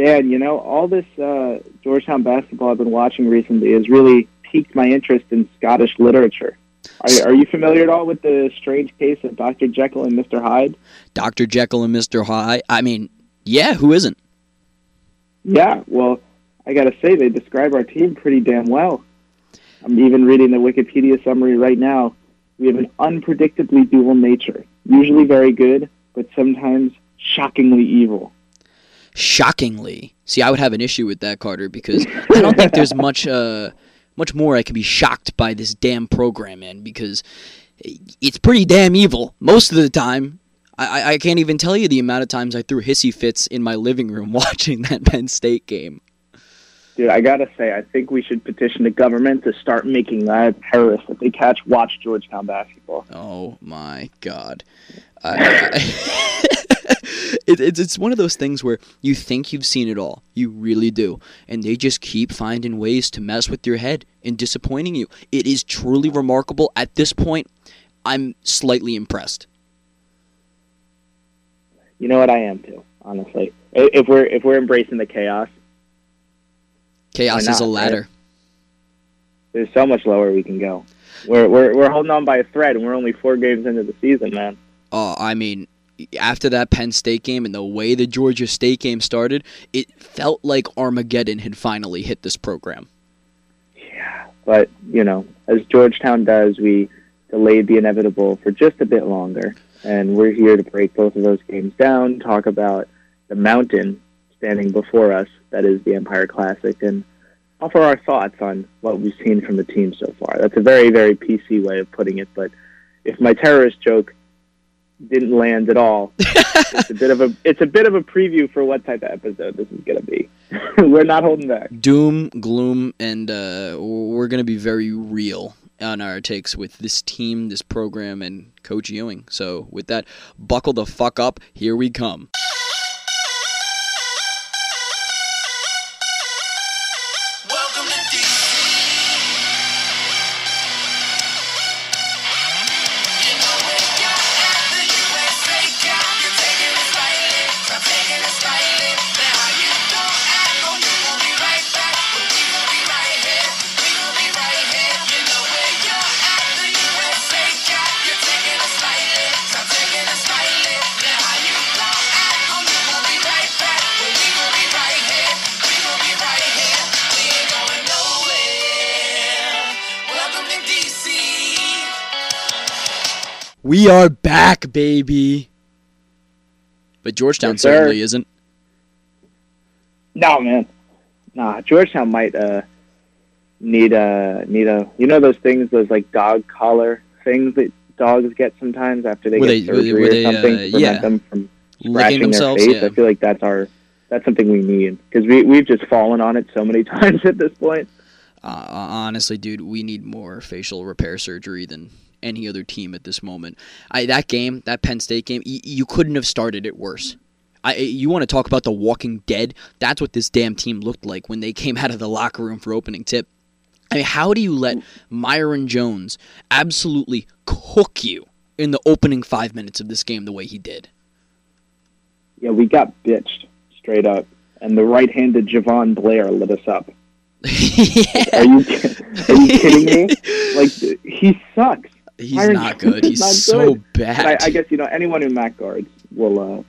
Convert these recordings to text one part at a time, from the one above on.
Dan, you know, all this uh, Georgetown basketball I've been watching recently has really piqued my interest in Scottish literature. Are, are you familiar at all with the strange case of Dr. Jekyll and Mr. Hyde? Dr. Jekyll and Mr. Hyde. I mean, yeah, who isn't? Yeah, well, I got to say, they describe our team pretty damn well. I'm even reading the Wikipedia summary right now. We have an unpredictably dual nature, usually very good, but sometimes shockingly evil. Shockingly. See, I would have an issue with that, Carter, because I don't think there's much uh, much more I can be shocked by this damn program in, because it's pretty damn evil most of the time. I, I can't even tell you the amount of times I threw hissy fits in my living room watching that Penn State game. Dude, I gotta say, I think we should petition the government to start making uh, terrorist if they catch watch Georgetown basketball. Oh my god. I, it, it's it's one of those things where you think you've seen it all, you really do, and they just keep finding ways to mess with your head and disappointing you. It is truly remarkable. At this point, I'm slightly impressed. You know what I am too, honestly. If we're if we're embracing the chaos, chaos not, is a ladder. There's so much lower we can go. We're we're we're holding on by a thread, and we're only four games into the season, man. Oh, I mean, after that Penn State game and the way the Georgia State game started, it felt like Armageddon had finally hit this program. Yeah, but you know, as Georgetown does, we delayed the inevitable for just a bit longer, and we're here to break both of those games down, talk about the mountain standing before us that is the Empire Classic, and offer our thoughts on what we've seen from the team so far. That's a very, very PC way of putting it, but if my terrorist joke didn't land at all. it's a bit of a it's a bit of a preview for what type of episode this is gonna be. we're not holding back. Doom, gloom, and uh, we're gonna be very real on our takes with this team, this program, and Coach Ewing. So with that, buckle the fuck up. Here we come. We are back, baby. But Georgetown yes, certainly isn't. No, man. Nah, Georgetown might uh, need a need a you know those things those like dog collar things that dogs get sometimes after they were get they, surgery or they, something uh, to prevent yeah. them from scratching their face. Yeah. I feel like that's our that's something we need because we we've just fallen on it so many times at this point. Uh, honestly, dude, we need more facial repair surgery than any other team at this moment. I, that game, that Penn State game, y- you couldn't have started it worse. I, you want to talk about the Walking Dead? That's what this damn team looked like when they came out of the locker room for opening tip. I mean, how do you let Myreon Jones absolutely cook you in the opening five minutes of this game the way he did? Yeah, we got bitched straight up, and the right-handed Jahvon Blair lit us up. yeah. Are you are you kidding me? Like he sucks. He's not good. He's not so good. bad. I, I, guess you know anyone who Mac guards will uh,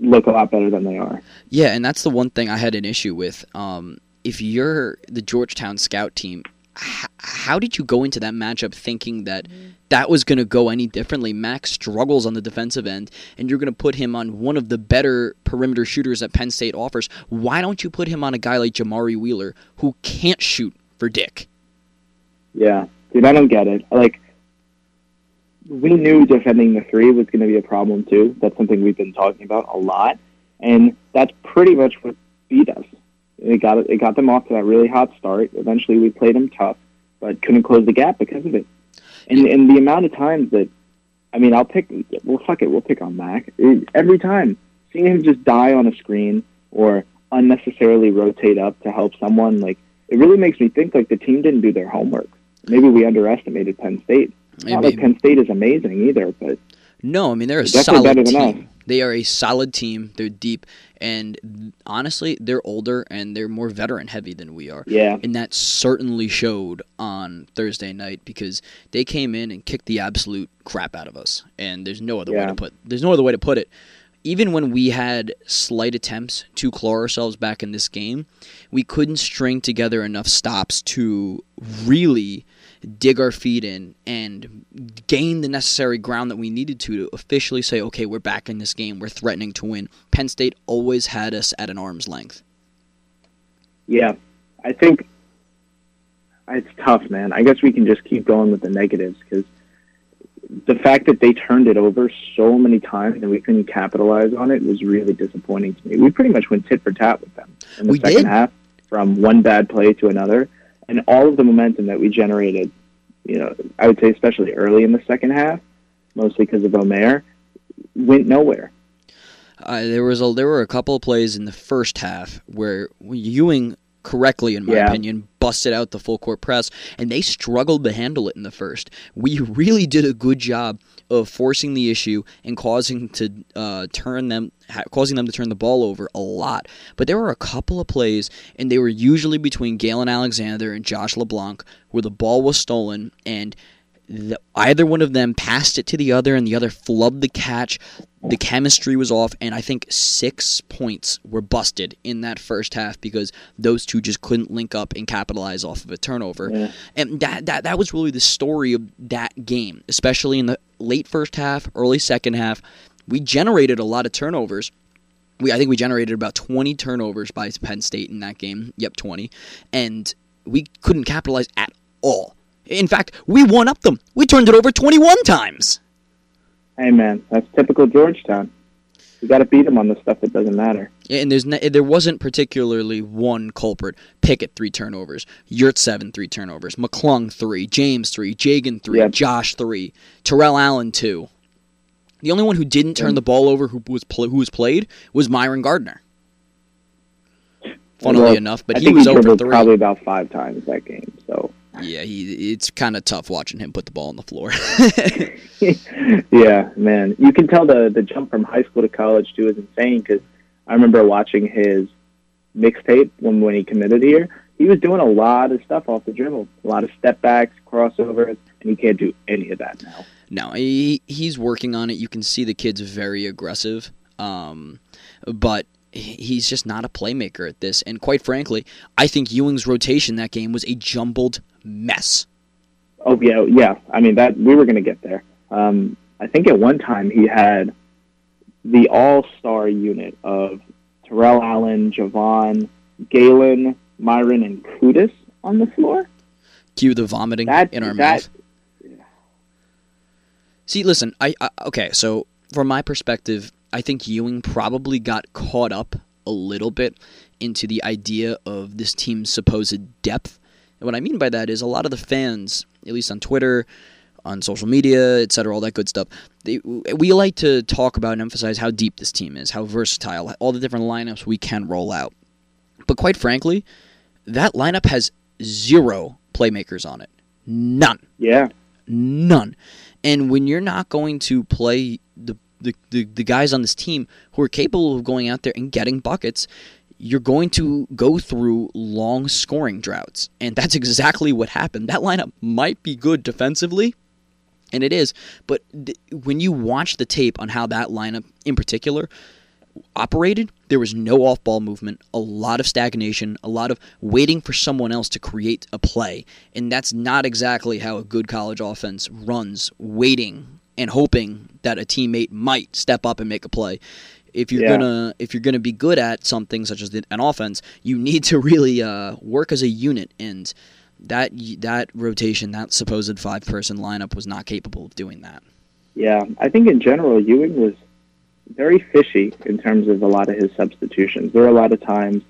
look a lot better than they are. Yeah, and that's the one thing I had an issue with. Um, if you're the Georgetown scout team, h- how did you go into that matchup thinking that that was going to go any differently? Max struggles on the defensive end, and you're going to put him on one of the better perimeter shooters that Penn State offers. Why don't you put him on a guy like Jamari Wheeler who can't shoot for Dick? Yeah, dude, I don't get it. Like we knew defending the three was going to be a problem too. That's something we've been talking about a lot, and that's pretty much what beat us. It got it got them off to that really hot start. Eventually, we played them tough, but couldn't close the gap because of it. And and the amount of times that, I mean, I'll pick. Well, fuck it, we'll pick on Mac every time. Seeing him just die on a screen or unnecessarily rotate up to help someone, like it really makes me think like the team didn't do their homework. Maybe we underestimated Penn State. Not like Penn State is amazing either, but no, I mean they're a solid team. They are a solid team. They're deep, and honestly, they're older and they're more veteran heavy than we are. Yeah. And that certainly showed on Thursday night because they came in and kicked the absolute crap out of us. And there's no other way to put there's no other way to put it. Even when we had slight attempts to claw ourselves back in this game, we couldn't string together enough stops to really dig our feet in and gain the necessary ground that we needed to to officially say, okay, we're back in this game. We're threatening to win. Penn State always had us at an arm's length. Yeah, I think it's tough, man. I guess we can just keep going with the negatives because the fact that they turned it over so many times and we couldn't capitalize on it was really disappointing to me. We pretty much went tit for tat with them in the We second did. half, from one bad play to another, and all of the momentum that we generated. You know, I would say especially early in the second half, mostly because of Omer, went nowhere. Uh, there was a there were a couple of plays in the first half where Ewing correctly in my Yeah. opinion busted out the full court press and they struggled to handle it in the first we really did a good job of forcing the issue and causing to uh, turn them ha- causing them to turn the ball over a lot but there were a couple of plays and they were usually between Galen Alexander and Josh LeBlanc where the ball was stolen and the, either one of them passed it to the other and the other flubbed the catch the chemistry was off and i think six points were busted in that first half because those two just couldn't link up and capitalize off of a turnover Yeah. and that, that that was really the story of that game especially in the late first half early second half we generated a lot of turnovers we I think we generated about 20 turnovers by Penn State in that game. Yep, 20. And we couldn't capitalize at all. In fact, we won up them. We turned it over 21 times. Hey, man, that's typical Georgetown. You got to beat them on the stuff that doesn't matter. And there's there wasn't particularly one culprit. Pickett three turnovers, Yurtseven three turnovers, McClung three, James three, Jagan three, Yep. Josh three, Terrell Allen two. The only one who didn't turn the ball over who was who was played was Myron Gardner. Funnily Well, enough, but I he was he over three. probably about five times that game. So Yeah, he it's kind of tough watching him put the ball on the floor. yeah, man, you can tell the the jump from high school to college too is insane. Because I remember watching his mixtape when when he committed here. He was doing a lot of stuff off the dribble, a lot of step backs, crossovers, and he can't do any of that now. no, he he's working on it. You can see the kid's very aggressive, um, but he's just not a playmaker at this. And quite frankly, I think Ewing's rotation that game was a jumbled mess. Oh yeah, yeah. I mean that we were going to get there. Um, I think at one time he had the all-star unit of Terrell Allen, Jahvon, Galen, Myron, and Qudus on the floor. Cue the vomiting That in our that mouth. See, listen, I, I okay. So from my perspective, I think Ewing probably got caught up a little bit into the idea of this team's supposed depth. And what I mean by that is a lot of the fans, at least on Twitter, on social media, etc., all that good stuff. They, we like to talk about and emphasize how deep this team is, how versatile, all the different lineups we can roll out. But quite frankly, that lineup has zero playmakers on it. None. yeah, None. And when you're not going to play the, the, the, the guys on this team who are capable of going out there and getting buckets, you're going to go through long scoring droughts. And that's exactly what happened. That lineup might be good defensively, and it is, but th- when you watch the tape on how that lineup in particular operated, there was no off ball movement, a lot of stagnation, a lot of waiting for someone else to create a play. And that's not exactly how a good college offense runs, waiting and hoping that a teammate might step up and make a play. If you're Yeah. gonna if you're gonna be good at something such as an offense, you need to really uh, work as a unit, and that that rotation, that supposed five person lineup, was not capable of doing that. yeah. I think in general Ewing was very fishy in terms of a lot of his substitutions. There were a lot of times.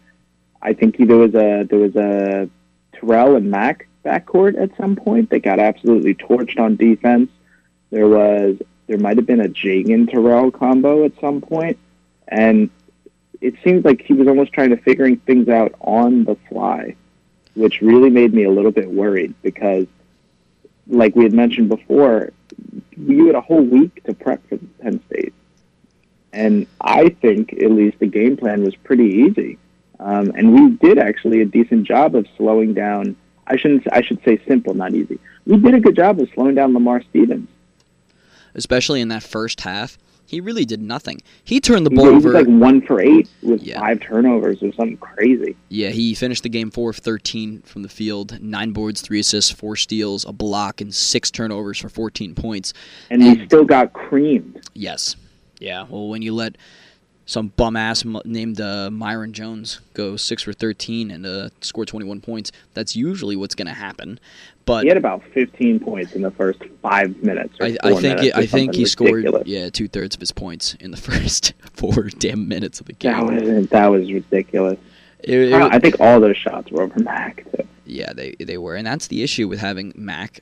I think there was a there was a Terrell and Mac backcourt at some point that got absolutely torched on defense. There was there might have been a Jagan Terrell combo at some point, and it seems like he was almost trying to figuring things out on the fly, which really made me a little bit worried because, like we had mentioned before, you had a whole week to prep for Penn State. And I think at least the game plan was pretty easy. Um, and we did actually a decent job of slowing down. I shouldn't. I should say simple, not easy. We did a good job of slowing down Lamar Stevens, especially in that first half. He really did nothing. He turned the he, ball he over. was like one for eight with Yeah. five turnovers or something crazy. Yeah, he finished the game four of 13 from the field, nine boards, three assists, four steals, a block, and six turnovers for 14 points. And And- still got creamed. Yes. Yeah. Well, when you let some bum ass named uh, Myreon Jones go six for 13 and uh, score 21 points, that's usually what's going to happen. But He had about 15 points in the first five minutes. Or I, I think it, I think he something scored yeah two thirds of his points in the first four damn minutes of the game. That was that was ridiculous. It- it- I think all those shots were over Mac. Too. Yeah, they they were, and that's the issue with having Mac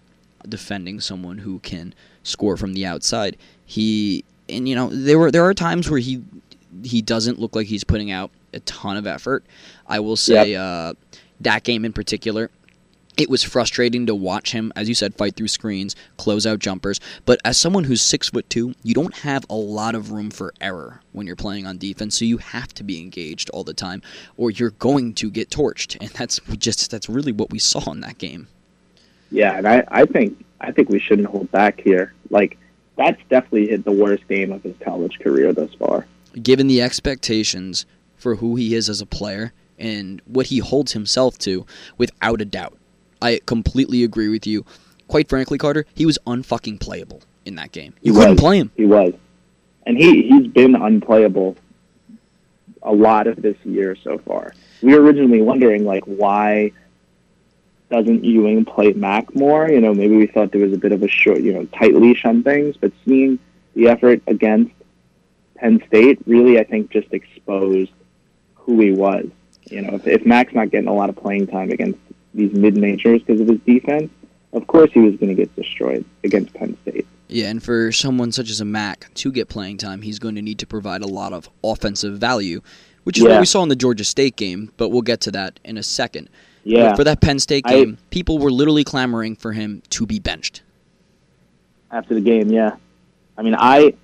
defending someone who can score from the outside. He and you know there were there are times where he he doesn't look like he's putting out a ton of effort. I will say uh, that game in particular. It was frustrating to watch him, as you said, fight through screens, close out jumpers. But as someone who's six foot two, you don't have a lot of room for error when you're playing on defense. So you have to be engaged all the time, or you're going to get torched. And that's just that's really what we saw in that game. Yeah, and I, I think I think we shouldn't hold back here. Like that's definitely the worst game of his college career thus far. Given the expectations for who he is as a player and what he holds himself to, without a doubt, I completely agree with you. Quite frankly, Carter, he was unfucking playable in that game. You He couldn't was. play him. He was, and he he's been unplayable a lot of this year so far. We were originally wondering like why doesn't Ewing play Mac more? You know, maybe we thought there was a bit of a short, you know, tight leash on things, but seeing the effort against Penn State really, I think, just exposed who he was. You know, if, if Mac's not getting a lot of playing time against these mid majors because of his defense, of course he was going to get destroyed against Penn State. Yeah, and for someone such as a Mac to get playing time, he's going to need to provide a lot of offensive value, which is what we saw in the Georgia State game, but we'll get to that in a second. Yeah, But for that Penn State I- game, people were literally clamoring for him to be benched. after the game. Yeah, I mean, I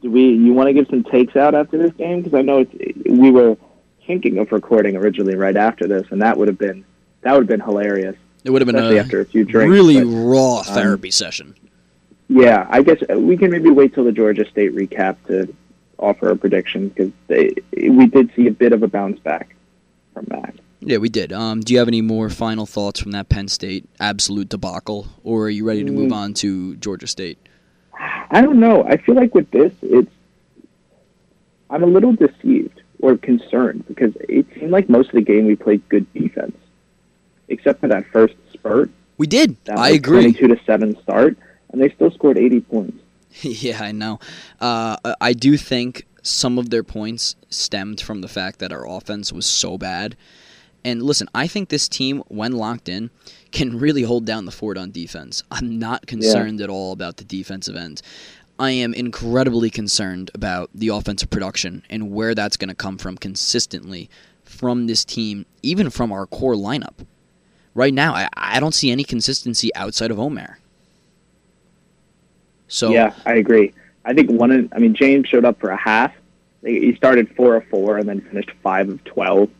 do we. You want to give some takes out after this game because I know it's we were thinking of recording originally right after this, and that would have been that would have been hilarious, It would have been a after a few drinks. really but, raw um, therapy session. yeah, I guess we can maybe wait till the Georgia State recap to offer a prediction because we did see a bit of a bounce back from that. Yeah, we did. Um, do you have any more final thoughts from that Penn State absolute debacle, or are you ready to move Mm. on to Georgia State? I don't know. I feel like with this, it's I'm a little deceived or concerned because it seemed like most of the game we played good defense, except for that first spurt. We did. I agree. 22 to seven start, and they still scored 80 points. yeah, I know. Uh, I do think some of their points stemmed from the fact that our offense was so bad. And listen, I think this team, when locked in, can really hold down the fort on defense. I'm not concerned at all about the defensive end. I am incredibly concerned about the offensive production and where that's going to come from consistently from this team, even from our core lineup. Right now, I, I don't see any consistency outside of Omer. So yeah, I agree. I think one. Of, I mean, James showed up for a half. He started four of four and then finished five of 12.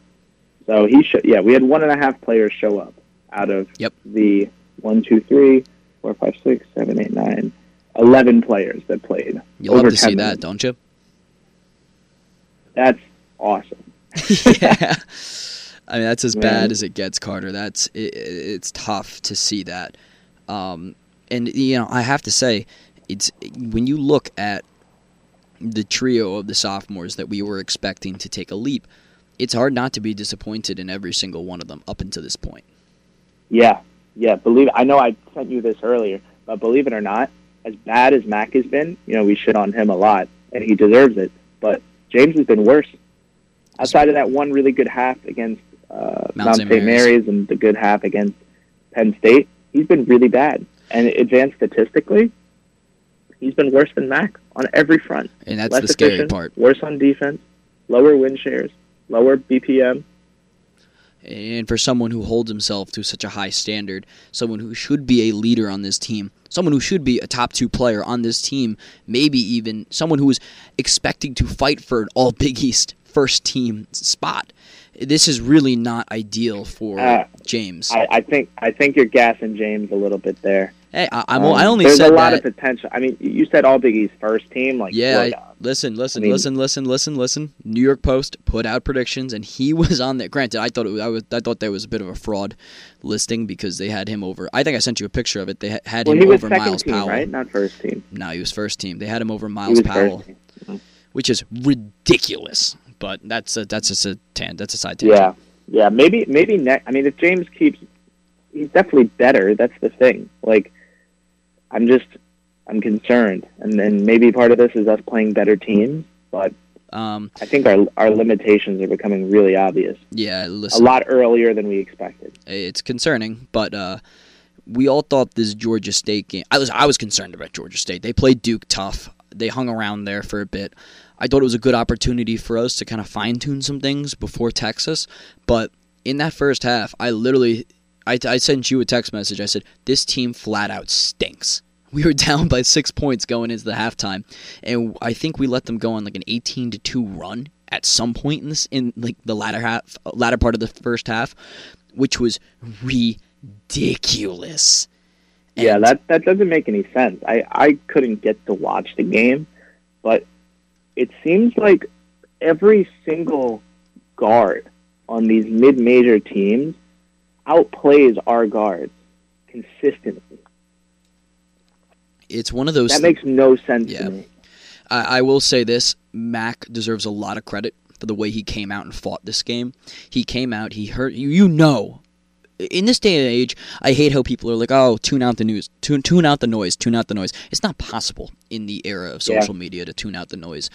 So he should. Yeah, we had one and a half players show up out of Yep. the one, two, three, four, five, six, seven, eight, nine, eleven players that played. you love to see 10 that, don't you? That's awesome. yeah. I mean, that's as Man. bad as it gets, Carter. That's it, it's tough to see that. Um, and you know, I have to say, it's when you look at the trio of the sophomores that we were expecting to take a leap, it's hard not to be disappointed in every single one of them up until this point. Yeah, yeah. Believe I know I sent you this earlier, but believe it or not, as bad as Mac has been, you know, we shit on him a lot, and he deserves it. But James has been worse. Outside of that one really good half against uh, Mount. St. Mary's. Mary's and the good half against Penn State, he's been really bad. And advanced statistically, he's been worse than Mac on every front. And that's Less the scary part. Worse on defense, lower win shares, lower BPM. And for someone who holds himself to such a high standard, someone who should be a leader on this team, someone who should be a top two player on this team, maybe even someone who is expecting to fight for an All Big East first team spot. This is really not ideal for uh, James. I, I, think I think you're gassing James a little bit there. Hey, I, um, I only there's said a lot that, of potential. I mean, you said All Big East first team, like yeah. Listen, listen, I mean, listen, listen, listen, listen. New York Post put out predictions, and he was on there. Granted, I thought it was, I, was, I thought there was a bit of a fraud listing because they had him over. I think I sent you a picture of it. They had well, him over Myles team, Powell, right? Not first team. No, he was first team. They had him over Myles Powell, mm-hmm. which is ridiculous. But that's a, that's just a tan. That's a side tangent. Yeah, yeah. Maybe maybe next. I mean, if James keeps, he's definitely better. That's the thing. Like I'm just I'm concerned, and then maybe part of this is us playing better teams, but um, I think our our limitations are becoming really obvious. Yeah, listen, a lot earlier than we expected. It's concerning, but uh, we all thought this Georgia State game. I was I was concerned about Georgia State. They played Duke tough. They hung around there for a bit. I thought it was a good opportunity for us to kind of fine tune some things before Texas, but in that first half, I literally I, I sent you a text message. I said, This team flat out stinks. We were down by six points going into the halftime, and I think we let them go on like an 18 to 2 run at some point in this in like the latter half latter part of the first half, which was ridiculous. And yeah, that that doesn't make any sense. I I couldn't get to watch the game, but it seems like every single guard on these mid-major teams outplays our guards consistently. It's one of those that makes no sense yeah. to me. I, I will say this: Mac deserves a lot of credit for the way he came out and fought this game. He came out, he hurt you. You know, in this day and age, I hate how people are like, "Oh, tune out the news, tune tune out the noise, tune out the noise." It's not possible in the era of social yeah. media to tune out the noise.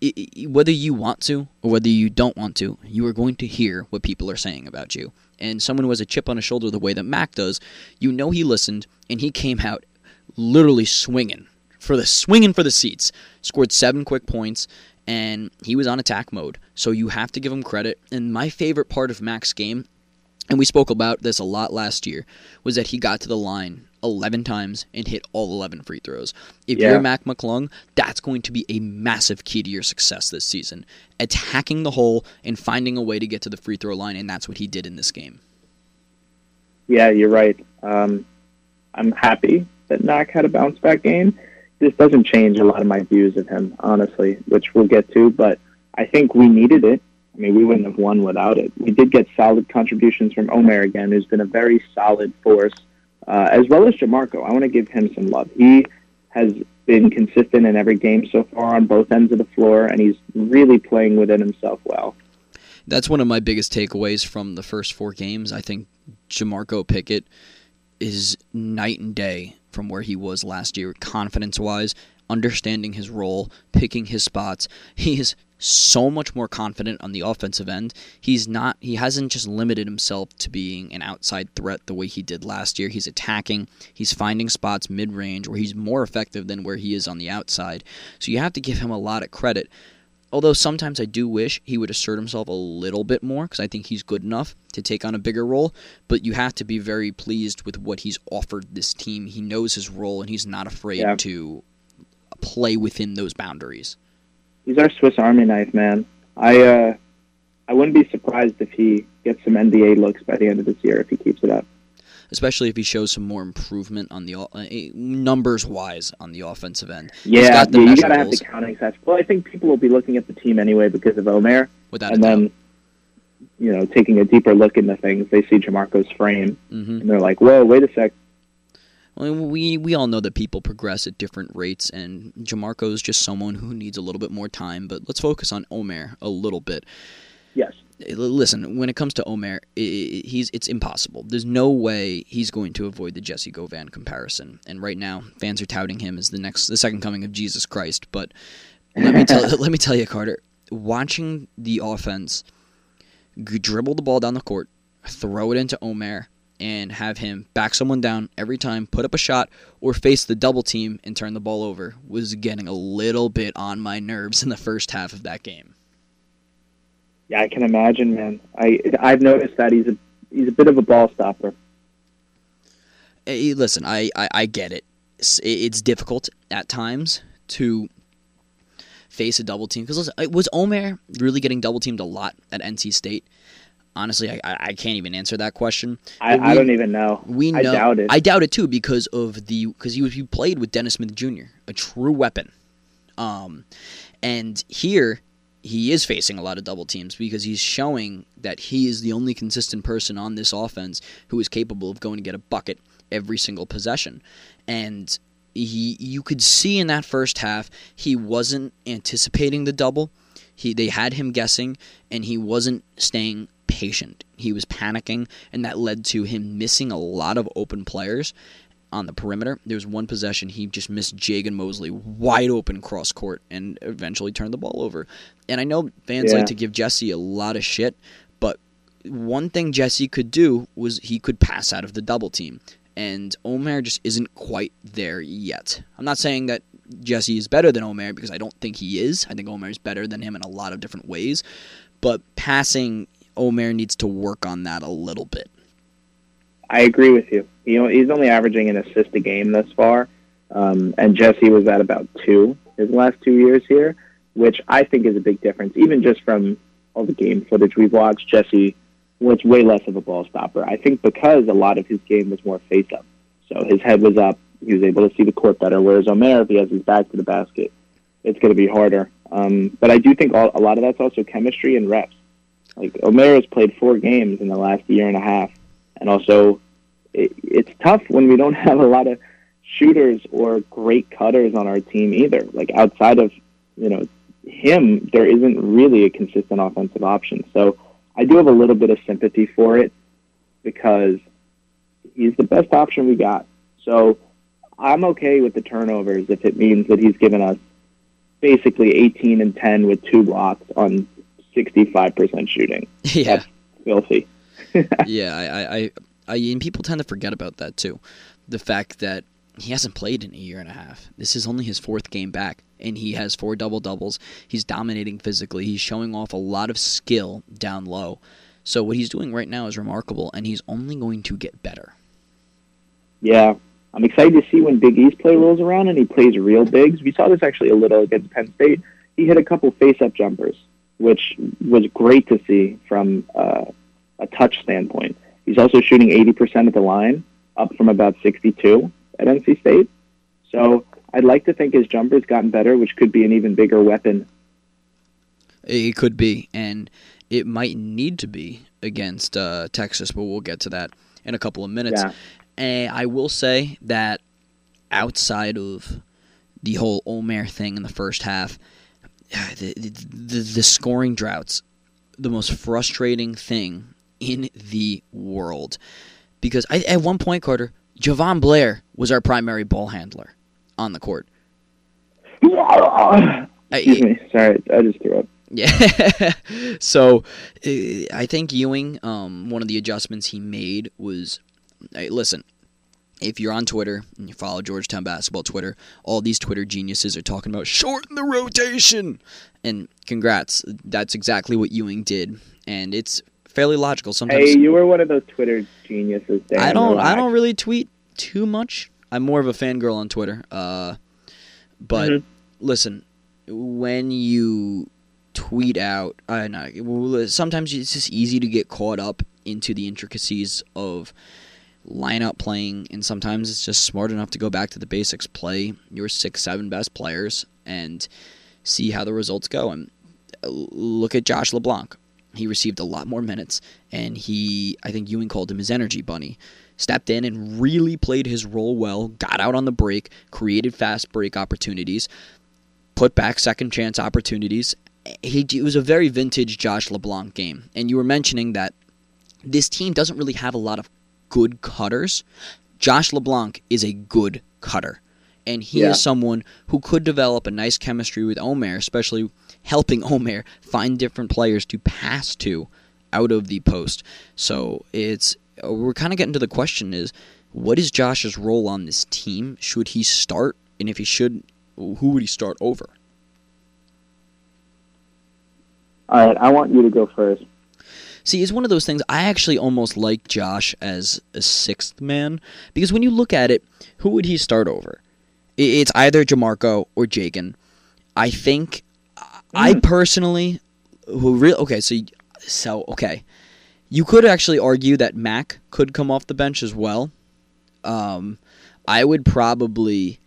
It, it, whether you want to or whether you don't want to, you are going to hear what people are saying about you and someone who has a chip on his shoulder the way that Mac does, you know he listened and he came out literally swinging for the swinging for the seats. Scored seven quick points and he was on attack mode. So you have to give him credit. And my favorite part of Mac's game, and we spoke about this a lot last year, was that he got to the line 11 times and hit all 11 free throws. If yeah. you're Mac McClung, that's going to be a massive key to your success this season. Attacking the hole and finding a way to get to the free throw line, and that's what he did in this game. Yeah, you're right. Um, I'm happy that Mac had a bounce back game. This doesn't change a lot of my views of him, honestly, which we'll get to, but I think we needed it. I mean, we wouldn't have won without it. We did get solid contributions from Omer again, who's been a very solid force uh, as well as Jamorko. I want to give him some love. He has been consistent in every game so far on both ends of the floor, and he's really playing within himself well. That's one of my biggest takeaways from the first four games. I think Jamorko Pickett is night and day from where he was last year, confidence wise, understanding his role, picking his spots. He is so much more confident on the offensive end. He's not he hasn't just limited himself to being an outside threat the way he did last year. He's attacking, he's finding spots mid-range where he's more effective than where he is on the outside. So you have to give him a lot of credit. Although sometimes I do wish he would assert himself a little bit more because I think he's good enough to take on a bigger role, but you have to be very pleased with what he's offered this team. He knows his role and he's not afraid yeah. to play within those boundaries he's our Swiss Army knife, man. I uh, I wouldn't be surprised if he gets some NBA looks by the end of this year if he keeps it up. Especially if he shows some more improvement on the uh, eh, numbers wise on the offensive end. Yeah, got yeah you gotta have the counting stats. Well, I think people will be looking at the team anyway because of Omer. Without and then, you know, taking a deeper look into things, they see Jamorko's frame, mm-hmm. and they're like, "Whoa, wait a sec, we we all know that people progress at different rates, and Jamorko is just someone who needs a little bit more time. But let's focus on Omer a little bit. Listen, when it comes to Omer, he's it's impossible. There's no way he's going to avoid the Jessie Govan comparison. And right now, fans are touting him as the next, the second coming of Jesus Christ. But let me tell let me tell you, Carter, watching the offense dribble the ball down the court, throw it into Omer, and have him back someone down every time, put up a shot, or face the double team and turn the ball over was getting a little bit on my nerves in the first half of that game. Yeah, I can imagine, man. I I've noticed that he's a he's a bit of a ball stopper. Hey, listen, I, I, I get it. It's, it's difficult at times to face a double team because was Omer really getting double teamed a lot at NC State? Honestly, I, I can't even answer that question. I, we, I don't even know. We know. I doubt it. I doubt it too because of the because he he played with Dennis Smith Jr., a true weapon. Um, and here he is facing a lot of double teams because he's showing that he is the only consistent person on this offense who is capable of going to get a bucket every single possession. And he you could see in that first half he wasn't anticipating the double. He they had him guessing and he wasn't staying patient. He was panicking and that led to him missing a lot of open players on the perimeter. There was one possession he just missed Jagan Mosely wide open cross court and eventually turned the ball over. And I know fans yeah. like to give Jessie a lot of shit, but one thing Jessie could do was he could pass out of the double team and Omer just isn't quite there yet. I'm not saying that Jessie is better than Omer because I don't think he is. I think Omer is better than him in a lot of different ways, but passing Omer needs to work on that a little bit. I agree with you. You know, he's only averaging an assist a game thus far, um, and Jessie was at about two his last two years here, which I think is a big difference. Even just from all the game footage we've watched, Jessie was way less of a ball stopper. I think because a lot of his game was more face up. So his head was up. He was able to see the court better. Whereas Omer, if he has his back to the basket, it's going to be harder. Um, but I do think all, a lot of that's also chemistry and reps. Like Omer has played four games in the last year and a half, and also it, it's tough when we don't have a lot of shooters or great cutters on our team either. Like outside of you know him, there isn't really a consistent offensive option. So I do have a little bit of sympathy for it because he's the best option we got. So I'm okay with the turnovers if it means that he's given us basically 18 and 10 with two blocks on 65% shooting. Yeah. That's filthy. yeah, I, I, I, and people tend to forget about that too. The fact that he hasn't played in a year and a half. This is only his fourth game back, and he has four double doubles. He's dominating physically. He's showing off a lot of skill down low. So what he's doing right now is remarkable, and he's only going to get better. Yeah, I'm excited to see when Big East play rolls around and he plays real bigs. We saw this actually a little against Penn State. He hit a couple face-up jumpers, which was great to see from uh, a touch standpoint. He's also shooting 80% at the line, up from about 62 at NC State. So I'd like to think his jumper's gotten better, which could be an even bigger weapon. It could be, and it might need to be against uh, Texas, but we'll get to that in a couple of minutes. Yeah. And I will say that outside of the whole Omer thing in the first half, the, the, the scoring droughts, the most frustrating thing in the world. Because I, at one point, Carter, Jahvon Blair was our primary ball handler on the court. Excuse me. Sorry, I just threw up. Yeah. so I think Ewing, um, one of the adjustments he made was hey, listen, if you're on Twitter and you follow Georgetown basketball Twitter, all these Twitter geniuses are talking about shorten the rotation. And congrats, that's exactly what Ewing did. And it's fairly logical. Sometimes Hey, you were one of those Twitter geniuses. Dan. I don't I don't really tweet too much. I'm more of a fangirl on Twitter. Uh, but mm-hmm. listen, when you tweet out, I know sometimes it's just easy to get caught up into the intricacies of lineup playing, and sometimes it's just smart enough to go back to the basics, play your six, seven best players, and see how the results go. And uh, look at Josh LeBlanc. He received a lot more minutes, and he, I think Ewing called him his energy bunny. Stepped in and really played his role well, got out on the break, created fast break opportunities, put back second chance opportunities. He, it was a very vintage Josh LeBlanc game. And you were mentioning that this team doesn't really have a lot of good cutters. Josh LeBlanc is a good cutter. And he yeah. is someone who could develop a nice chemistry with Omer, especially helping Omer find different players to pass to out of the post. So it's uh, we're kind of getting to the question is what is Josh's role on this team? Should he start? And if he should, who would he start over? All right, I want you to go first. See, it's one of those things. I actually almost like Josh as a sixth man because when you look at it, who would he start over? It's either Jamorko or Jagan. I think I Mm. personally, who real okay, so so okay, you could actually argue that Mac could come off the bench as well. Um, I would probably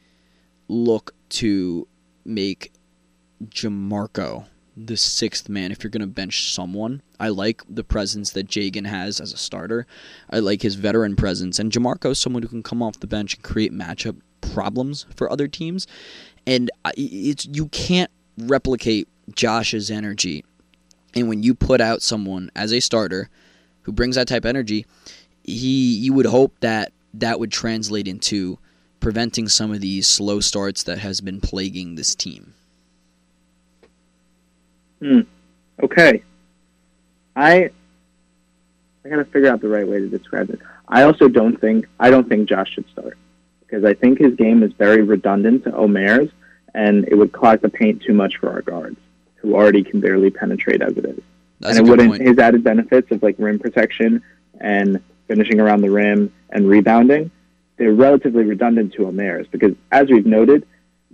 look to make Jamorko the sixth man if you're going to bench someone. I like the presence that Jagan has as a starter. I like his veteran presence, and Jamorko is someone who can come off the bench and create matchup problems for other teams. And it's you can't replicate Josh's energy. And when you put out someone as a starter who brings that type of energy, he you would hope that that would translate into preventing some of these slow starts that has been plaguing this team. Hmm. Okay. I I gotta figure out the right way to describe it. I also don't think I don't think Josh should start because I think his game is very redundant to Omer's, and it would clog the paint too much for our guards, who already can barely penetrate as it is. That's and it wouldn't point. his added benefits of like rim protection and finishing around the rim and rebounding. They're relatively redundant to Omer's because, as we've noted,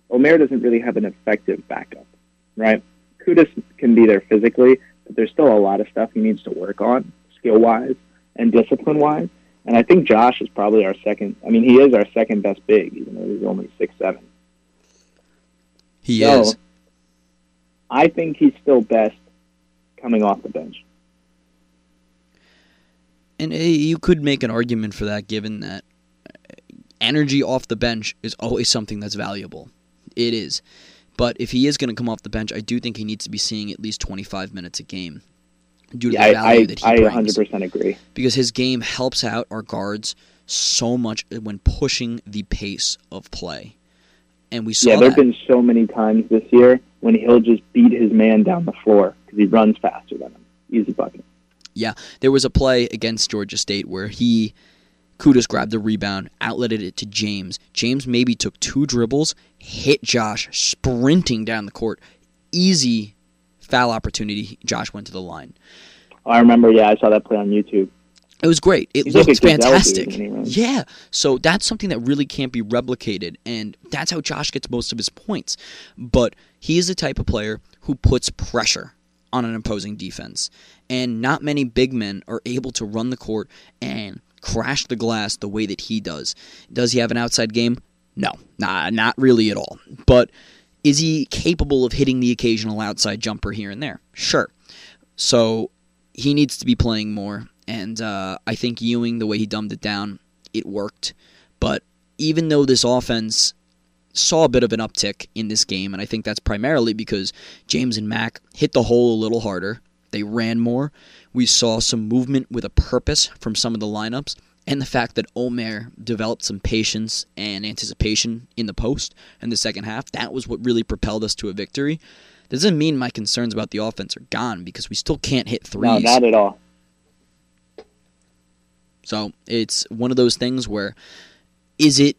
Omer doesn't really have an effective backup, right? Qudus can be there physically, but there's still a lot of stuff he needs to work on, skill wise and discipline wise. And I think Josh is probably our second. I mean, he is our second best big, even though he's only six seven. He So, is. I think he's still best coming off the bench. And uh, you could make an argument for that given that uh, energy off the bench is always something that's valuable. It is. But if he is going to come off the bench, I do think he needs to be seeing at least 25 minutes a game due to Yeah, the value I, I, that he I brings. 100% agree. Because his game helps out our guards so much when pushing the pace of play. And we saw Yeah, there have been so many times this year when he'll just beat his man down the floor because he runs faster than him. Easy bucket. Yeah, there was a play against Georgia State where he Qudus grabbed the rebound, outletted it to James. James maybe took two dribbles, hit Josh sprinting down the court. Easy foul opportunity. Josh went to the line. I remember, yeah, I saw that play on YouTube. It was great. It He's like looked dude fantastic. Yeah. So that's something that really can't be replicated, and that's how Josh gets most of his points. But he is the type of player who puts pressure on an opposing defense, and not many big men are able to run the court and crash the glass the way that he does. Does he have an outside game? No, nah, not really at all. But is he capable of hitting the occasional outside jumper here and there? Sure. So he needs to be playing more. And uh, I think Ewing, the way he dumbed it down, it worked. But even though this offense saw a bit of an uptick in this game, and I think that's primarily because James and Mac hit the hole a little harder. They ran more. We saw some movement with a purpose from some of the lineups. And the fact that Omer developed some patience and anticipation in the post in the second half, that was what really propelled us to a victory. Doesn't mean my concerns about the offense are gone because we still can't hit threes. No, not at all. So it's one of those things where is it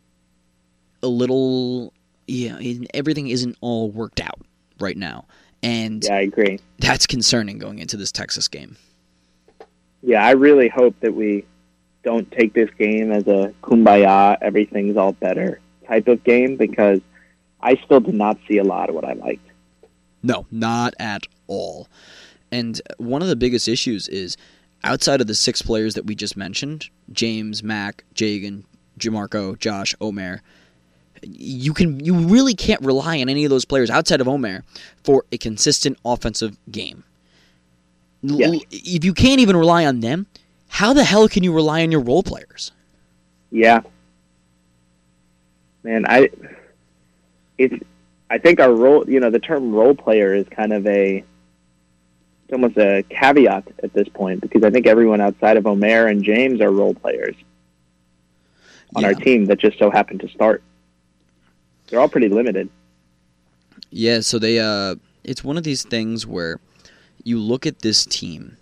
a little yeah, everything isn't all worked out right now. And Yeah, I agree. that's concerning going into this Texas game. Yeah, I really hope that we don't take this game as a kumbaya, everything's all better type of game because I still did not see a lot of what I liked. No, not at all. And one of the biggest issues is outside of the six players that we just mentioned, James, Mac, Jagan, Jamorko, Josh, Omer, you can you really can't rely on any of those players outside of Omer for a consistent offensive game. If you can't even rely on them, how the hell can you rely on your role players? Yeah. Man, I it's I think our role you know, the term role player is kind of a it's almost a caveat at this point because I think everyone outside of Omer and James are role players on our team that just so happened to start. They're all pretty limited. Yeah, so they uh it's one of these things where you look at this team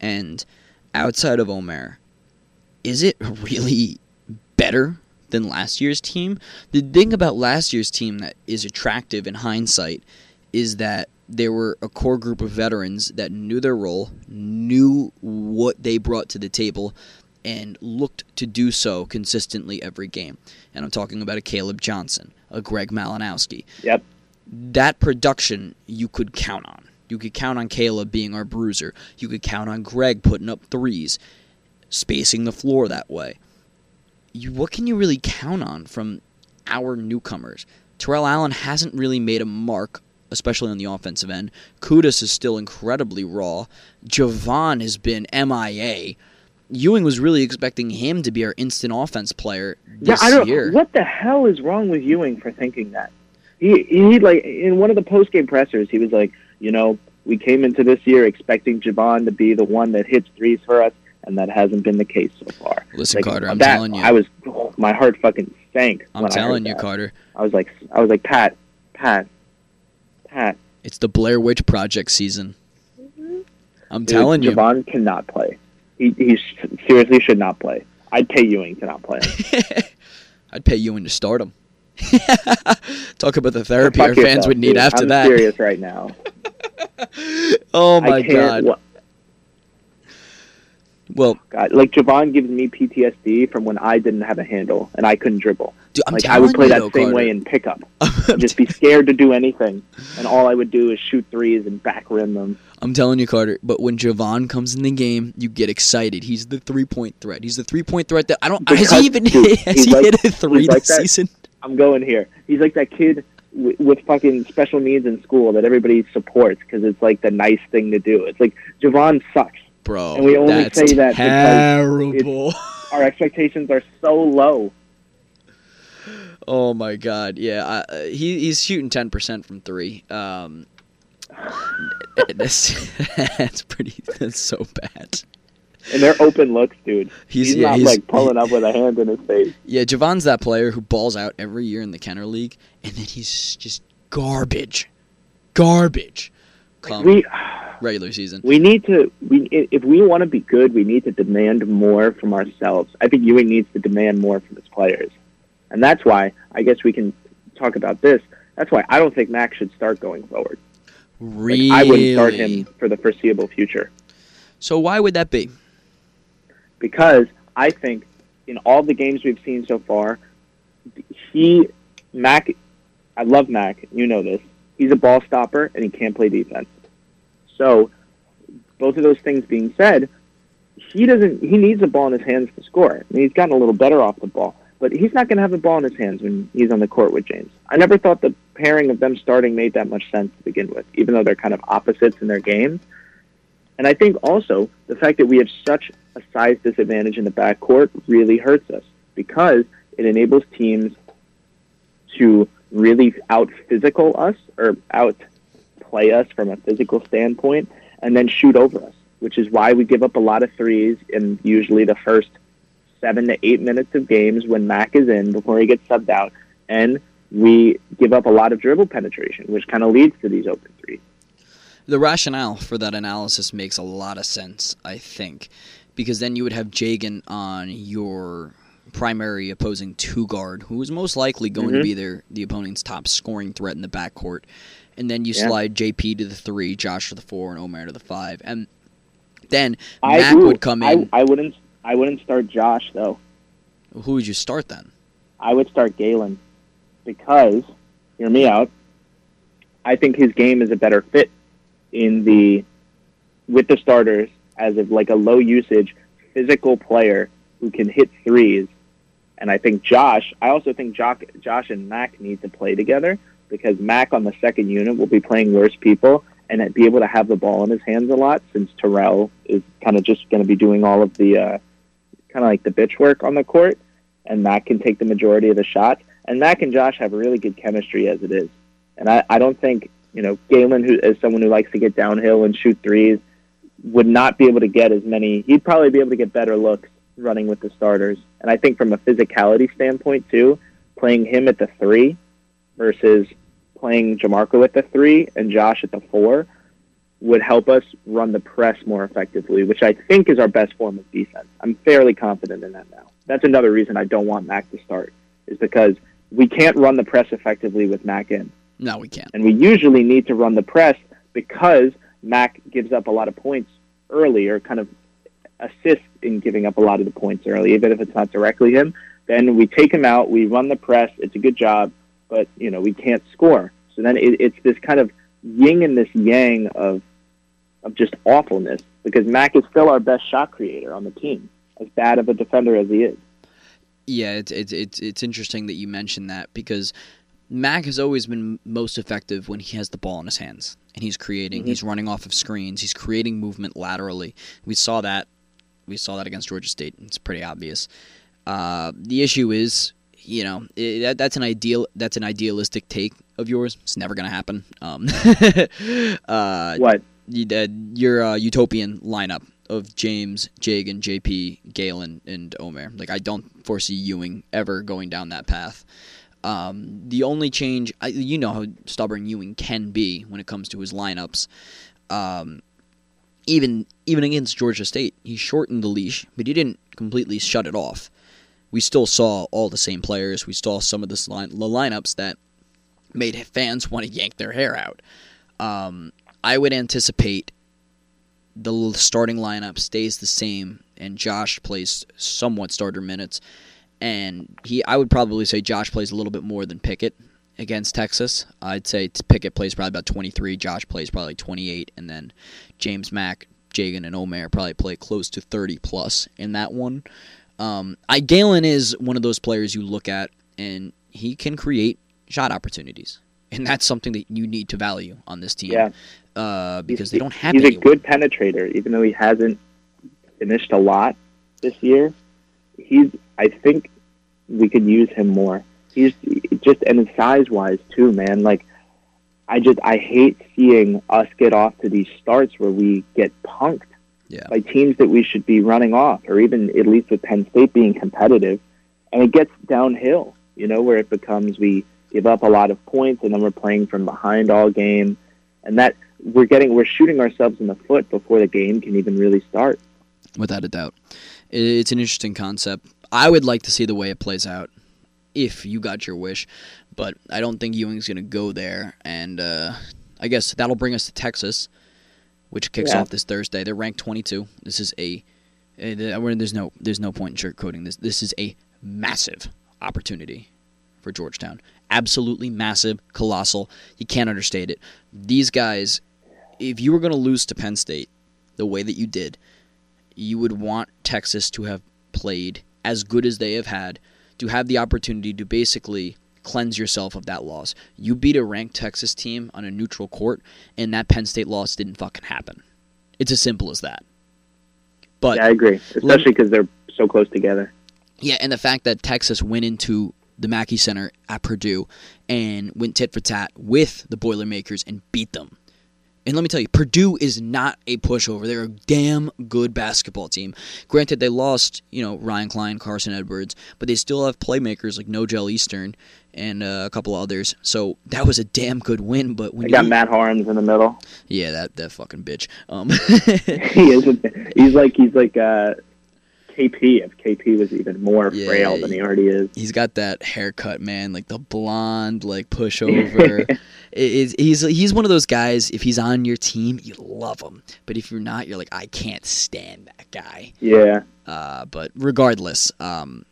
and outside of Omer, is it really better than last year's team? The thing about last year's team that is attractive in hindsight is that they were a core group of veterans that knew their role, knew what they brought to the table, and looked to do so consistently every game. And I'm talking about a Kaleb Johnson, a Greg Malinowski. Yep. That production you could count on. You could count on Kaleb being our bruiser. You could count on Greg putting up threes, spacing the floor that way. You, what can you really count on from our newcomers? Terrell Allen hasn't really made a mark, especially on the offensive end. Qudus is still incredibly raw. Jahvon has been MIA. Ewing was really expecting him to be our instant offense player this yeah, I don't, year. What the hell is wrong with Ewing for thinking that? He he like in one of the post game pressers, he was like, you know, we came into this year expecting Jahvon to be the one that hits threes for us, and that hasn't been the case so far. Listen, Like, Carter, I'm that- telling you. I was my heart fucking sank. I'm when I heard telling you, that. Carter. I was like, I was like, Pat, Pat, Pat. It's the Blair Witch Project season. Mm-hmm. I'm Dude, telling you. Jahvon cannot play. He he seriously should not play. I'd pay Ewing to not play. I'd pay Ewing to start him. Talk about the therapy our fans would need dude. after I'm that. serious right now. Oh my god. wa- Well, God, like Jahvon gives me PTSD from when I didn't have a handle and I couldn't dribble. Dude, I'm like I would play that though, same Carter. way in pickup. Just be scared to do anything, and all I would do is shoot threes and back rim them. I'm telling you, Carter. But when Jahvon comes in the game, you get excited. He's the three point threat. He's the three point threat that I don't. has Because, he even dude, has he like- hit a three like this that- season? I'm going here. He's like that kid w- with fucking special needs in school that everybody supports because it's like the nice thing to do. It's like Jahvon sucks. Bro, And we only that's say that because terrible. Our expectations are so low. Oh my god, yeah, I, uh, he he's shooting ten percent from three. Um, that's that's pretty. That's so bad. And they're open looks, dude. He's, He's, yeah, not he's, like pulling up with a hand in his face. Yeah, Jahvon's that player who balls out every year in the Kenner League, and then he's just garbage, garbage. Come We regular season. we need to we if we want to be good, we need to demand more from ourselves. I think Ewing needs to demand more from his players, and that's why I guess we can talk about this. That's why I don't think Max should start going forward. Like, Really, I wouldn't start him for the foreseeable future So why would that be? because I think in all the games we've seen so far, he Mac. I love Mac. You know this. He's a ball stopper and he can't play defense. So, both of those things being said, he doesn't. He needs the ball in his hands to score. I mean, he's gotten a little better off the ball, but he's not going to have the ball in his hands when he's on the court with James. I never thought the pairing of them starting made that much sense to begin with, even though they're kind of opposites in their games. And I think also the fact that we have such a size disadvantage in the backcourt really hurts us because it enables teams to really out physical us or out play us from a physical standpoint and then shoot over us, which is why we give up a lot of threes in usually the first seven to eight minutes of games when Mac is in before he gets subbed out. And we give up a lot of dribble penetration, which kind of leads to these open threes. The rationale for that analysis makes a lot of sense, I think, because then you would have Jagan on your primary opposing two guard, who is most likely going to Mhm. be their the opponent's top scoring threat in the backcourt, and then you Yeah. slide JP to the three, Josh to the four, and Omer to the five, and then I Mac ooh, would come I, in. I wouldn't. I wouldn't start Josh though. Who would you start then? I would start Galen because, hear me out. I think his game is a better fit in the with the starters as of like a low usage physical player who can hit threes. And I think Josh. I also think Josh, Josh and Mac need to play together because Mac on the second unit will be playing worse people and be able to have the ball in his hands a lot since Terrell is kind of just going to be doing all of the uh, kind of like the bitch work on the court and Mac can take the majority of the shots. And Mac and Josh have really good chemistry as it is. And I, I don't think, you know, Galen, who is someone who likes to get downhill and shoot threes, would not be able to get as many. He'd probably be able to get better looks running with the starters. And I think from a physicality standpoint, too, playing him at the three versus playing Jamorko at the three and Josh at the four would help us run the press more effectively, which I think is our best form of defense. I'm fairly confident in that now. That's another reason I don't want Mac to start, is because we can't run the press effectively with Mac in. No, we can't. And we usually need to run the press because Mac gives up a lot of points early or kind of assists in giving up a lot of the points early, even if it's not directly him. Then we take him out, we run the press. It's a good job, but you know we can't score. So then it, it's this kind of yin and this yang of of just awfulness because Mac is still our best shot creator on the team, as bad of a defender as he is. Yeah, it's it's it's, it's interesting that you mentioned that because Mac has always been most effective when he has the ball in his hands and he's creating. Mm-hmm. He's running off of screens. He's creating movement laterally. We saw that. We saw that against Georgia State. It's pretty obvious. Uh, the issue is, you know, it, that, that's an ideal. That's an idealistic take of yours. It's never going to happen. Um, uh, what? Your uh, utopian lineup of James, Jagan, JP, Galen, and Omer. Like I don't foresee Ewing ever going down that path. Um, the only change, I, you know how stubborn Ewing can be when it comes to his lineups. Um, even even against Georgia State, he shortened the leash, but he didn't completely shut it off. We still saw all the same players. We saw some of the line, lineups that made fans want to yank their hair out. Um, I would anticipate the starting lineup stays the same and Josh plays somewhat starter minutes. And he, I would probably say Josh plays a little bit more than Pickett against Texas. I'd say Pickett plays probably about 23, Josh plays probably 28, and then James Mac, Jagan, and Omer probably play close to 30 plus in that one. Um, I Galen is one of those players you look at and he can create shot opportunities, and that's something that you need to value on this team. Yeah uh, because he's, they don't have. He's anyone. a good penetrator, even though he hasn't finished a lot this year. He's. I think we could use him more. He's just and size wise too, man. Like I just I hate seeing us get off to these starts where we get punked yeah. by teams that we should be running off, or even at least with Penn State being competitive, and it gets downhill. You know, where it becomes we give up a lot of points and then we're playing from behind all game, and that we're getting we're shooting ourselves in the foot before the game can even really start. Without a doubt, it's an interesting concept. I would like to see the way it plays out if you got your wish, but I don't think Ewing's going to go there. And uh, I guess that'll bring us to Texas, which kicks yeah. off this Thursday. They're ranked 22. This is a there's no there's no point in sugarcoating this. This is a massive opportunity for Georgetown. Absolutely massive, colossal. You can't understate it. These guys if you were going to lose to Penn State the way that you did, you would want Texas to have played as good as they have had, to have the opportunity to basically cleanse yourself of that loss. You beat a ranked Texas team on a neutral court, and that Penn State loss didn't fucking happen. It's as simple as that. But yeah, I agree, especially because they're so close together. Yeah, and the fact that Texas went into the Mackey Center at Purdue and went tit for tat with the Boilermakers and beat them and let me tell you, Purdue is not a pushover. They're a damn good basketball team. Granted, they lost, you know, Ryan Cline, Carson Edwards, but they still have playmakers like Nojel Eastern and uh, a couple others. So that was a damn good win. But when they got Matt Haarms in the middle, yeah, that that fucking bitch. Um. he is. He's like he's like uh, KP if KP was even more yeah, frail than he already is. He's got that haircut, man, like the blonde, like pushover. he's he's one of those guys. If he's on your team, you love him, but if you're not, you're like, I can't stand that guy. Yeah. Uh, but regardless, um,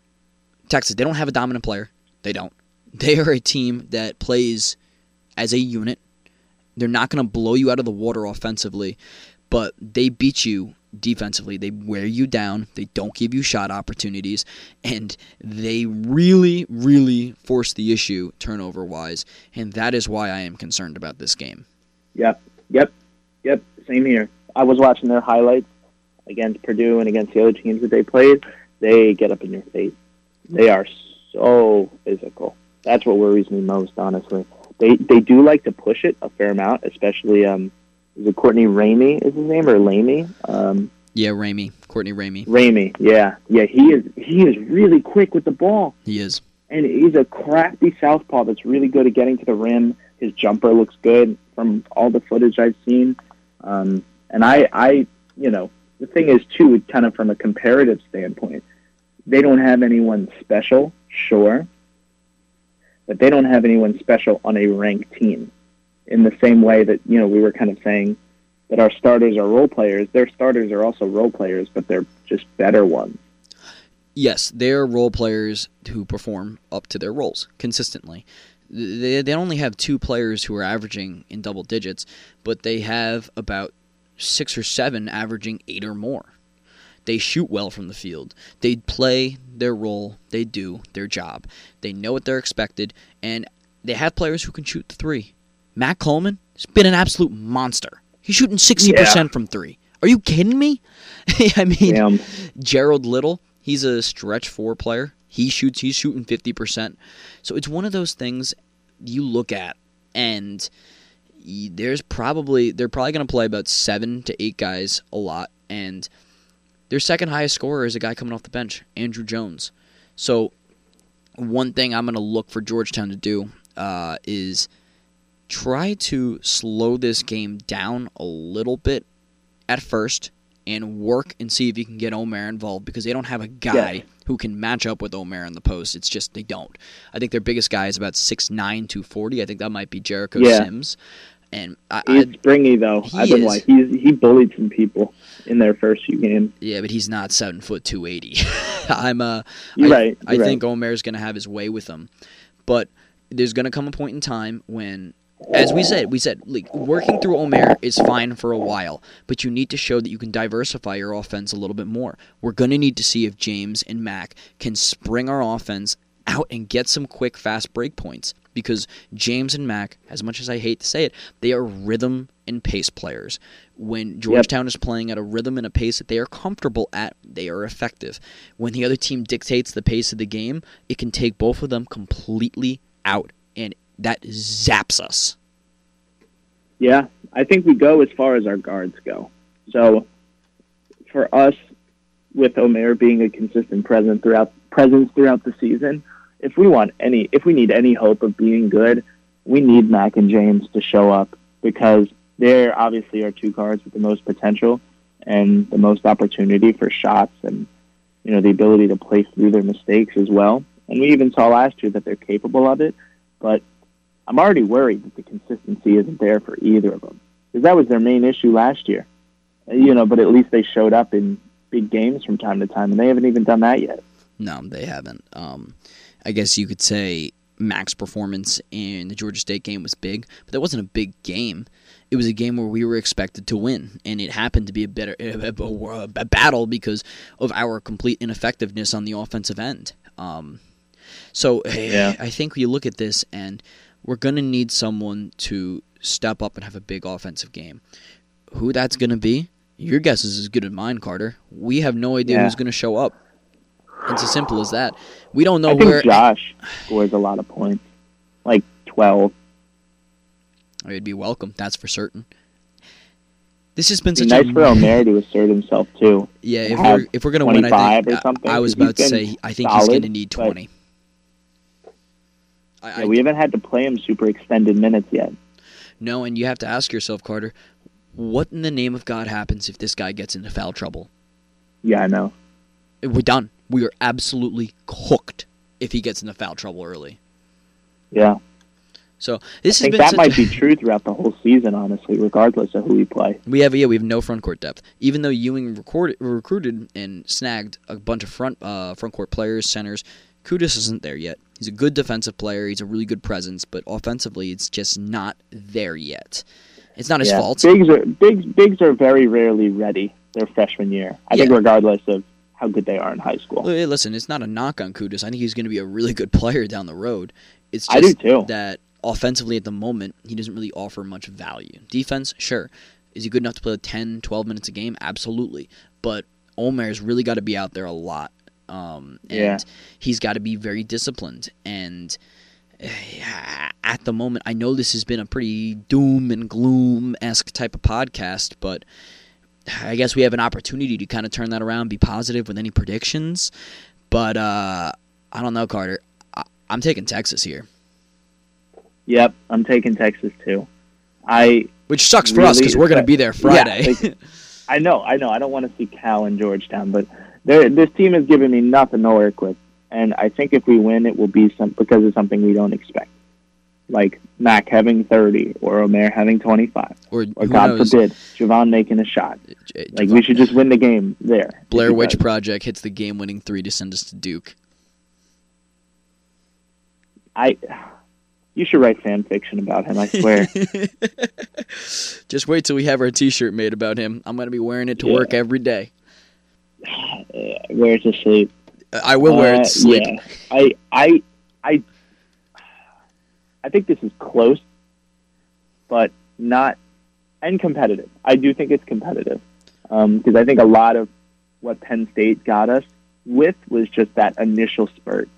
Texas they don't have a dominant player. They don't. They are a team that plays as a unit. They're not going to blow you out of the water offensively, but they beat you defensively. They wear you down. They don't give you shot opportunities, and they really, really force the issue turnover wise. And that is why I am concerned about this game. Yep, yep, yep. Same here. I was watching their highlights against Purdue and against the other teams that they played. They get up in your face. They are so physical. That's what worries me most, honestly. They they do like to push it a fair amount, especially um, is it Courtney Ramey is his name or Lamey? Um, yeah, Ramey, Courtney Ramey. Ramey, yeah, yeah. He is he is really quick with the ball. He is, and he's a crafty southpaw that's really good at getting to the rim. His jumper looks good from all the footage I've seen. Um, and I, I, you know, the thing is too, kind of from a comparative standpoint, they don't have anyone special, sure, but they don't have anyone special on a ranked team in the same way that you know we were kind of saying that our starters are role players. Their starters are also role players, but they're just better ones. Yes, they're role players who perform up to their roles consistently. They, they only have two players who are averaging in double digits, but they have about six or seven averaging eight or more. They shoot well from the field. They play their role. They do their job. They know what they're expected, and they have players who can shoot the three. Matt Coleman has been an absolute monster. He's shooting 60% Yeah. from three. Are you kidding me? I mean, Damn. Gerald Liddell, he's a stretch four player. He shoots, he's shooting 50%. So it's one of those things you look at and there's probably they're probably going to play about 7 to 8 guys a lot and their second highest scorer is a guy coming off the bench, Andrew Jones. So one thing I'm going to look for Georgetown to do uh, is try to slow this game down a little bit at first and work and see if you can get Omer involved because they don't have a guy Yes. who can match up with Omer in the post. It's just they don't. I think their biggest guy is about 6'9", 240. I think that might be Jericho Yeah. Sims. And I, He's I, springy though. He I've been is. like he's he bullied some people in their first few games. yeah, but he's not seven foot two eighty. I'm uh, You're I, right. I you're think Omer's going to have his way with them, but there's going to come a point in time when, as we said, we said like working through Omer is fine for a while, but you need to show that you can diversify your offense a little bit more. We're going to need to see if James and Mac can spring our offense out and get some quick, fast break points. Because James and Mac, as much as I hate to say it, they are rhythm and pace players. When Georgetown is playing at a rhythm and a pace that they are comfortable at, they are effective. When the other team dictates the pace of the game, it can take both of them completely out, and that zaps us. Yeah, I think we go as far as our guards go. So for us, with Omer being a consistent presence throughout presence throughout the season, if we want any, if we need any hope of being good, we need Mac and James to show up because they're obviously our two guards with the most potential and the most opportunity for shots and you know the ability to play through their mistakes as well. And we even saw last year that they're capable of it, but I'm already worried that the consistency isn't there for either of them because that was their main issue last year. You know, but at least they showed up in big games from time to time, and they haven't even done that yet. No, they haven't. Um, I guess you could say Mac's performance in the Georgia State game was big, but that wasn't a big game. It was a game where we were expected to win, and it happened to be a better a, a- a battle because of our complete ineffectiveness on the offensive end. Um, so Yeah. I think you look at this, and we're going to need someone to step up and have a big offensive game. Who that's going to be? Your guess is as good as mine, Carter. We have no idea Yeah. who's going to show up. It's as simple as that. We don't know I think where. Josh scores a lot of points, like twelve. Oh, It'd be welcome. That's for certain. This has been It'd such nice a for Omer to assert himself too. yeah. If we're if we're gonna win, I 25 think or something, I, I was about to say I think he's gonna need twenty. I, Yeah, we haven't had to play him super extended minutes yet. no, and you have to ask yourself, Carter, what in the name of God happens if this guy gets into foul trouble? Yeah, I know. We're done. We are absolutely cooked if he gets into foul trouble early. Yeah, So this has I think been that might a- be true throughout the whole season, honestly, regardless of who we play. We have yeah, we have no front court depth. Even though Ewing recorded, recruited and snagged a bunch of front uh, front court players, centers, Qudus isn't there yet. He's a good defensive player. He's a really good presence, but offensively, it's just not there yet. It's not his yeah. fault. Bigs are bigs. Bigs are very rarely ready their freshman year. I think regardless of how good they are in high school. Listen, it's not a knock on Qudus. I think he's going to be a really good player down the road. It's just I do too. that offensively at the moment, he doesn't really offer much value. Defense, sure. Is he good enough to play 10, 12 minutes a game? Absolutely. But Omer's really got to be out there a lot. Um, and Yeah. he's got to be very disciplined. And eh, at the moment, I know this has been a pretty doom and gloom esque type of podcast, but I guess we have an opportunity to kind of turn that around, be positive with any predictions. But uh, I don't know, Carter. I- I'm taking Texas here. Yep, I'm taking Texas too. I Which sucks for us because we're going to be there Friday. Yeah, I know, I know. I don't want to see Cal and Georgetown, but this team has given me nothing to work with, and I think if we win, it will be some because of something we don't expect. like Mac having 30 or Omer having 25 Or, or God knows, forbid Jahvon making a shot. J- Like we should just win the game there. Blair Witch does. Project hits the game-winning three to send us to Duke. I. You should write fan fiction about him. I swear. Just wait till we have our T-shirt made about him. I'm gonna be wearing it to Yeah. work every day. uh, where's the sleep? I will wear it Uh, to sleep. Yeah, I, I, I, I think this is close, but not and competitive. I do think it's competitive because I think a lot of what Penn State got us with was just that initial spurt,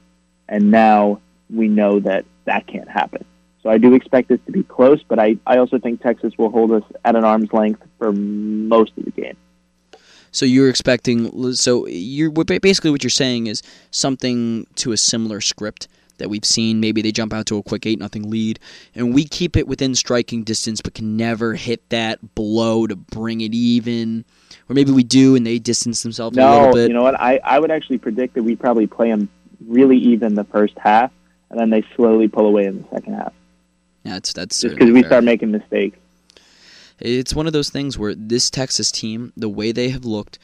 and now we know that that can't happen. So I do expect this to be close, but I, I also think Texas will hold us at an arm's length for most of the game. So you're expecting. So you're basically what you're saying is something to a similar script that we've seen. Maybe they jump out to a quick eight nothing lead, and we keep it within striking distance, but can never hit that blow to bring it even. Or maybe we do, and they distance themselves a No, little bit. you know what? I, I would actually predict that we probably play them really even the first half, and then they slowly pull away in the second half, yeah, that's that's just because we fair. start making mistakes. It's one of those things where this Texas team, the way they have looked,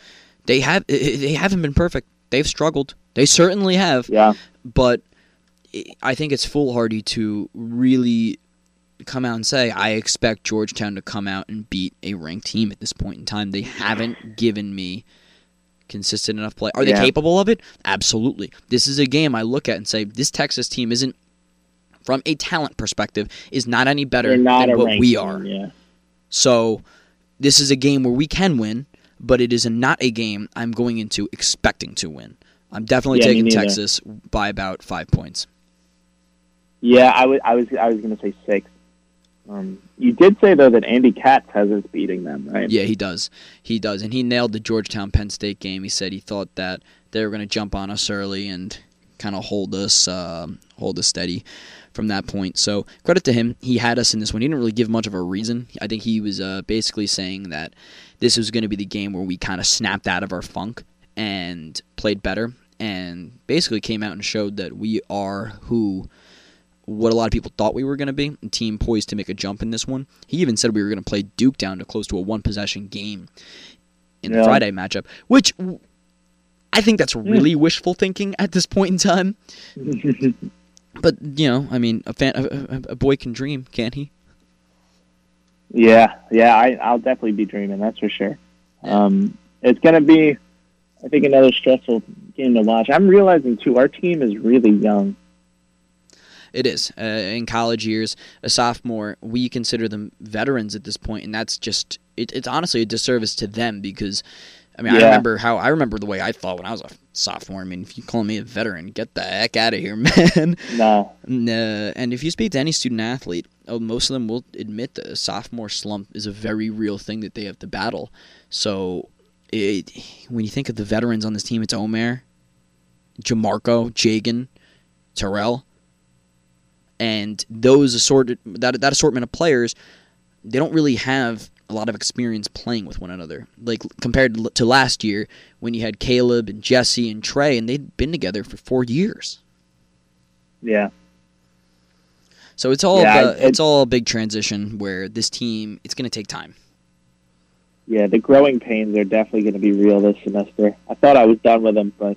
they have they haven't been perfect. They've struggled. They certainly have. Yeah, but I think it's foolhardy to really come out and say I expect Georgetown to come out and beat a ranked team at this point in time. They haven't given me consistent enough play. Are they Yeah. capable of it? Absolutely. This is a game I look at and say this Texas team isn't from a talent perspective is not any better not than what we team, are. Yeah, So this is a game where we can win, but it is not a game I'm going into expecting to win. I'm definitely Yeah, taking. Texas by about five points. yeah. I was I was I was going to say six. Um, you did say though that Andy Katz has us beating them, right? Yeah, he does. He does. And he nailed the Georgetown Penn State game. He said he thought that they were going to jump on us early and kind of hold us um hold us steady from that point. So credit to him. He had us in this one. He didn't really give much of a reason. I think he was uh, basically saying that this was going to be the game where we kind of snapped out of our funk and played better and basically came out and showed that we are who what a lot of people thought we were going to be, a team poised to make a jump in this one. He even said we were going to play Duke down to close to a one possession game in the Friday matchup, which I think that's really wishful thinking at this point in time. But you know, I mean, a fan, a, a, boy can dream, can't he? yeah, yeah. I I'll definitely be dreaming. That's for sure. Um, it's going to be, I think, another stressful game to watch. I'm realizing too, our team is really young. It is. Uh, in college years, a sophomore, we consider them veterans at this point, and that's just it, it's honestly a disservice to them because I mean, I remember how I remember the way I thought when I was a sophomore. I mean, if you call me a veteran, get the heck out of here, man. No, And, uh, and if you speak to any student athlete, oh, most of them will admit that a sophomore slump is a very real thing that they have to battle. So, it, when you think of the veterans on this team, it's Omer, Jamorko, Jagan, Terrell, and those assorted that that assortment of players, they don't really have a lot of experience playing with one another. Like compared to last year when you had Kaleb and Jessie and Trey, and they'd been together for four years. yeah. So it's all Yeah, it- it's all a big transition where this team it's going to take time. Yeah, the growing pains are definitely going to be real this semester. I thought I was done with them, but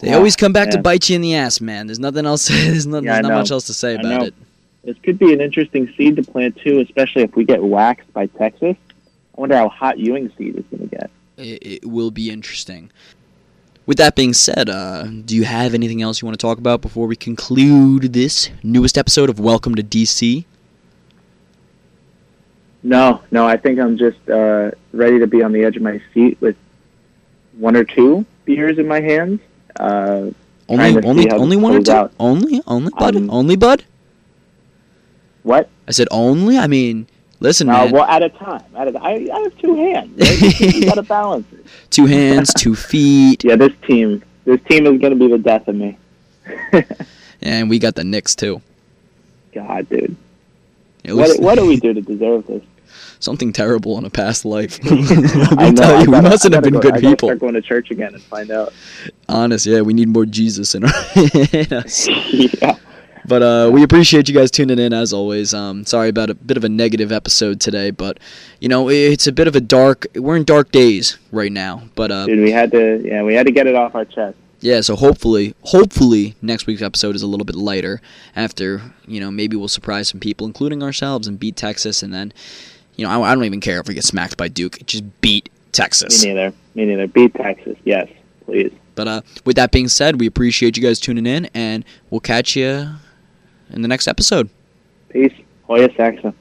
They Yeah, always come back to bite you in the ass, man. There's nothing else. There's, not, Yeah, there's not much else to say about it. This could be an interesting seed to plant too, especially if we get waxed by Texas. I wonder how hot Ewing seed is going to get. it. It will be interesting. With that being said, uh, do you have anything else you want to talk about before we conclude this newest episode of Welcome to DC? No, no, I think I'm just uh, ready to be on the edge of my seat with one or two beers in my hands. Uh, Only, only, only one or two? out. Only, only bud, Um, only bud. What? I said only. I mean, listen, Uh, man. well, at a time. At a, I, I have two hands. Right? you got to balance it. Two hands, two feet, Yeah, this team, this team is going to be the death of me. and we got the Knicks too. God, dude, At what, what do we do to deserve this? something terrible in a past life. I know. tell you, we gotta- mustn't have been go- good I people. Start going to church again and find out. Honest, yeah, we need more Jesus in, our, in us. yeah. But uh, we appreciate you guys tuning in as always. Um, sorry about a bit of a negative episode today, but you know it's a bit of a dark. We're in dark days right now, but uh, Dude, we had to, yeah, we had to get it off our chest. yeah. So hopefully, hopefully next week's episode is a little bit lighter. After you know, maybe we'll surprise some people, including ourselves, and beat Texas, and then you know I, I don't even care if we get smacked by Duke. Just beat Texas. Me neither. Me neither. Beat Texas. Yes, please. But uh, with that being said, we appreciate you guys tuning in, and we'll catch you in the next episode. Peace. Hoya Saxa.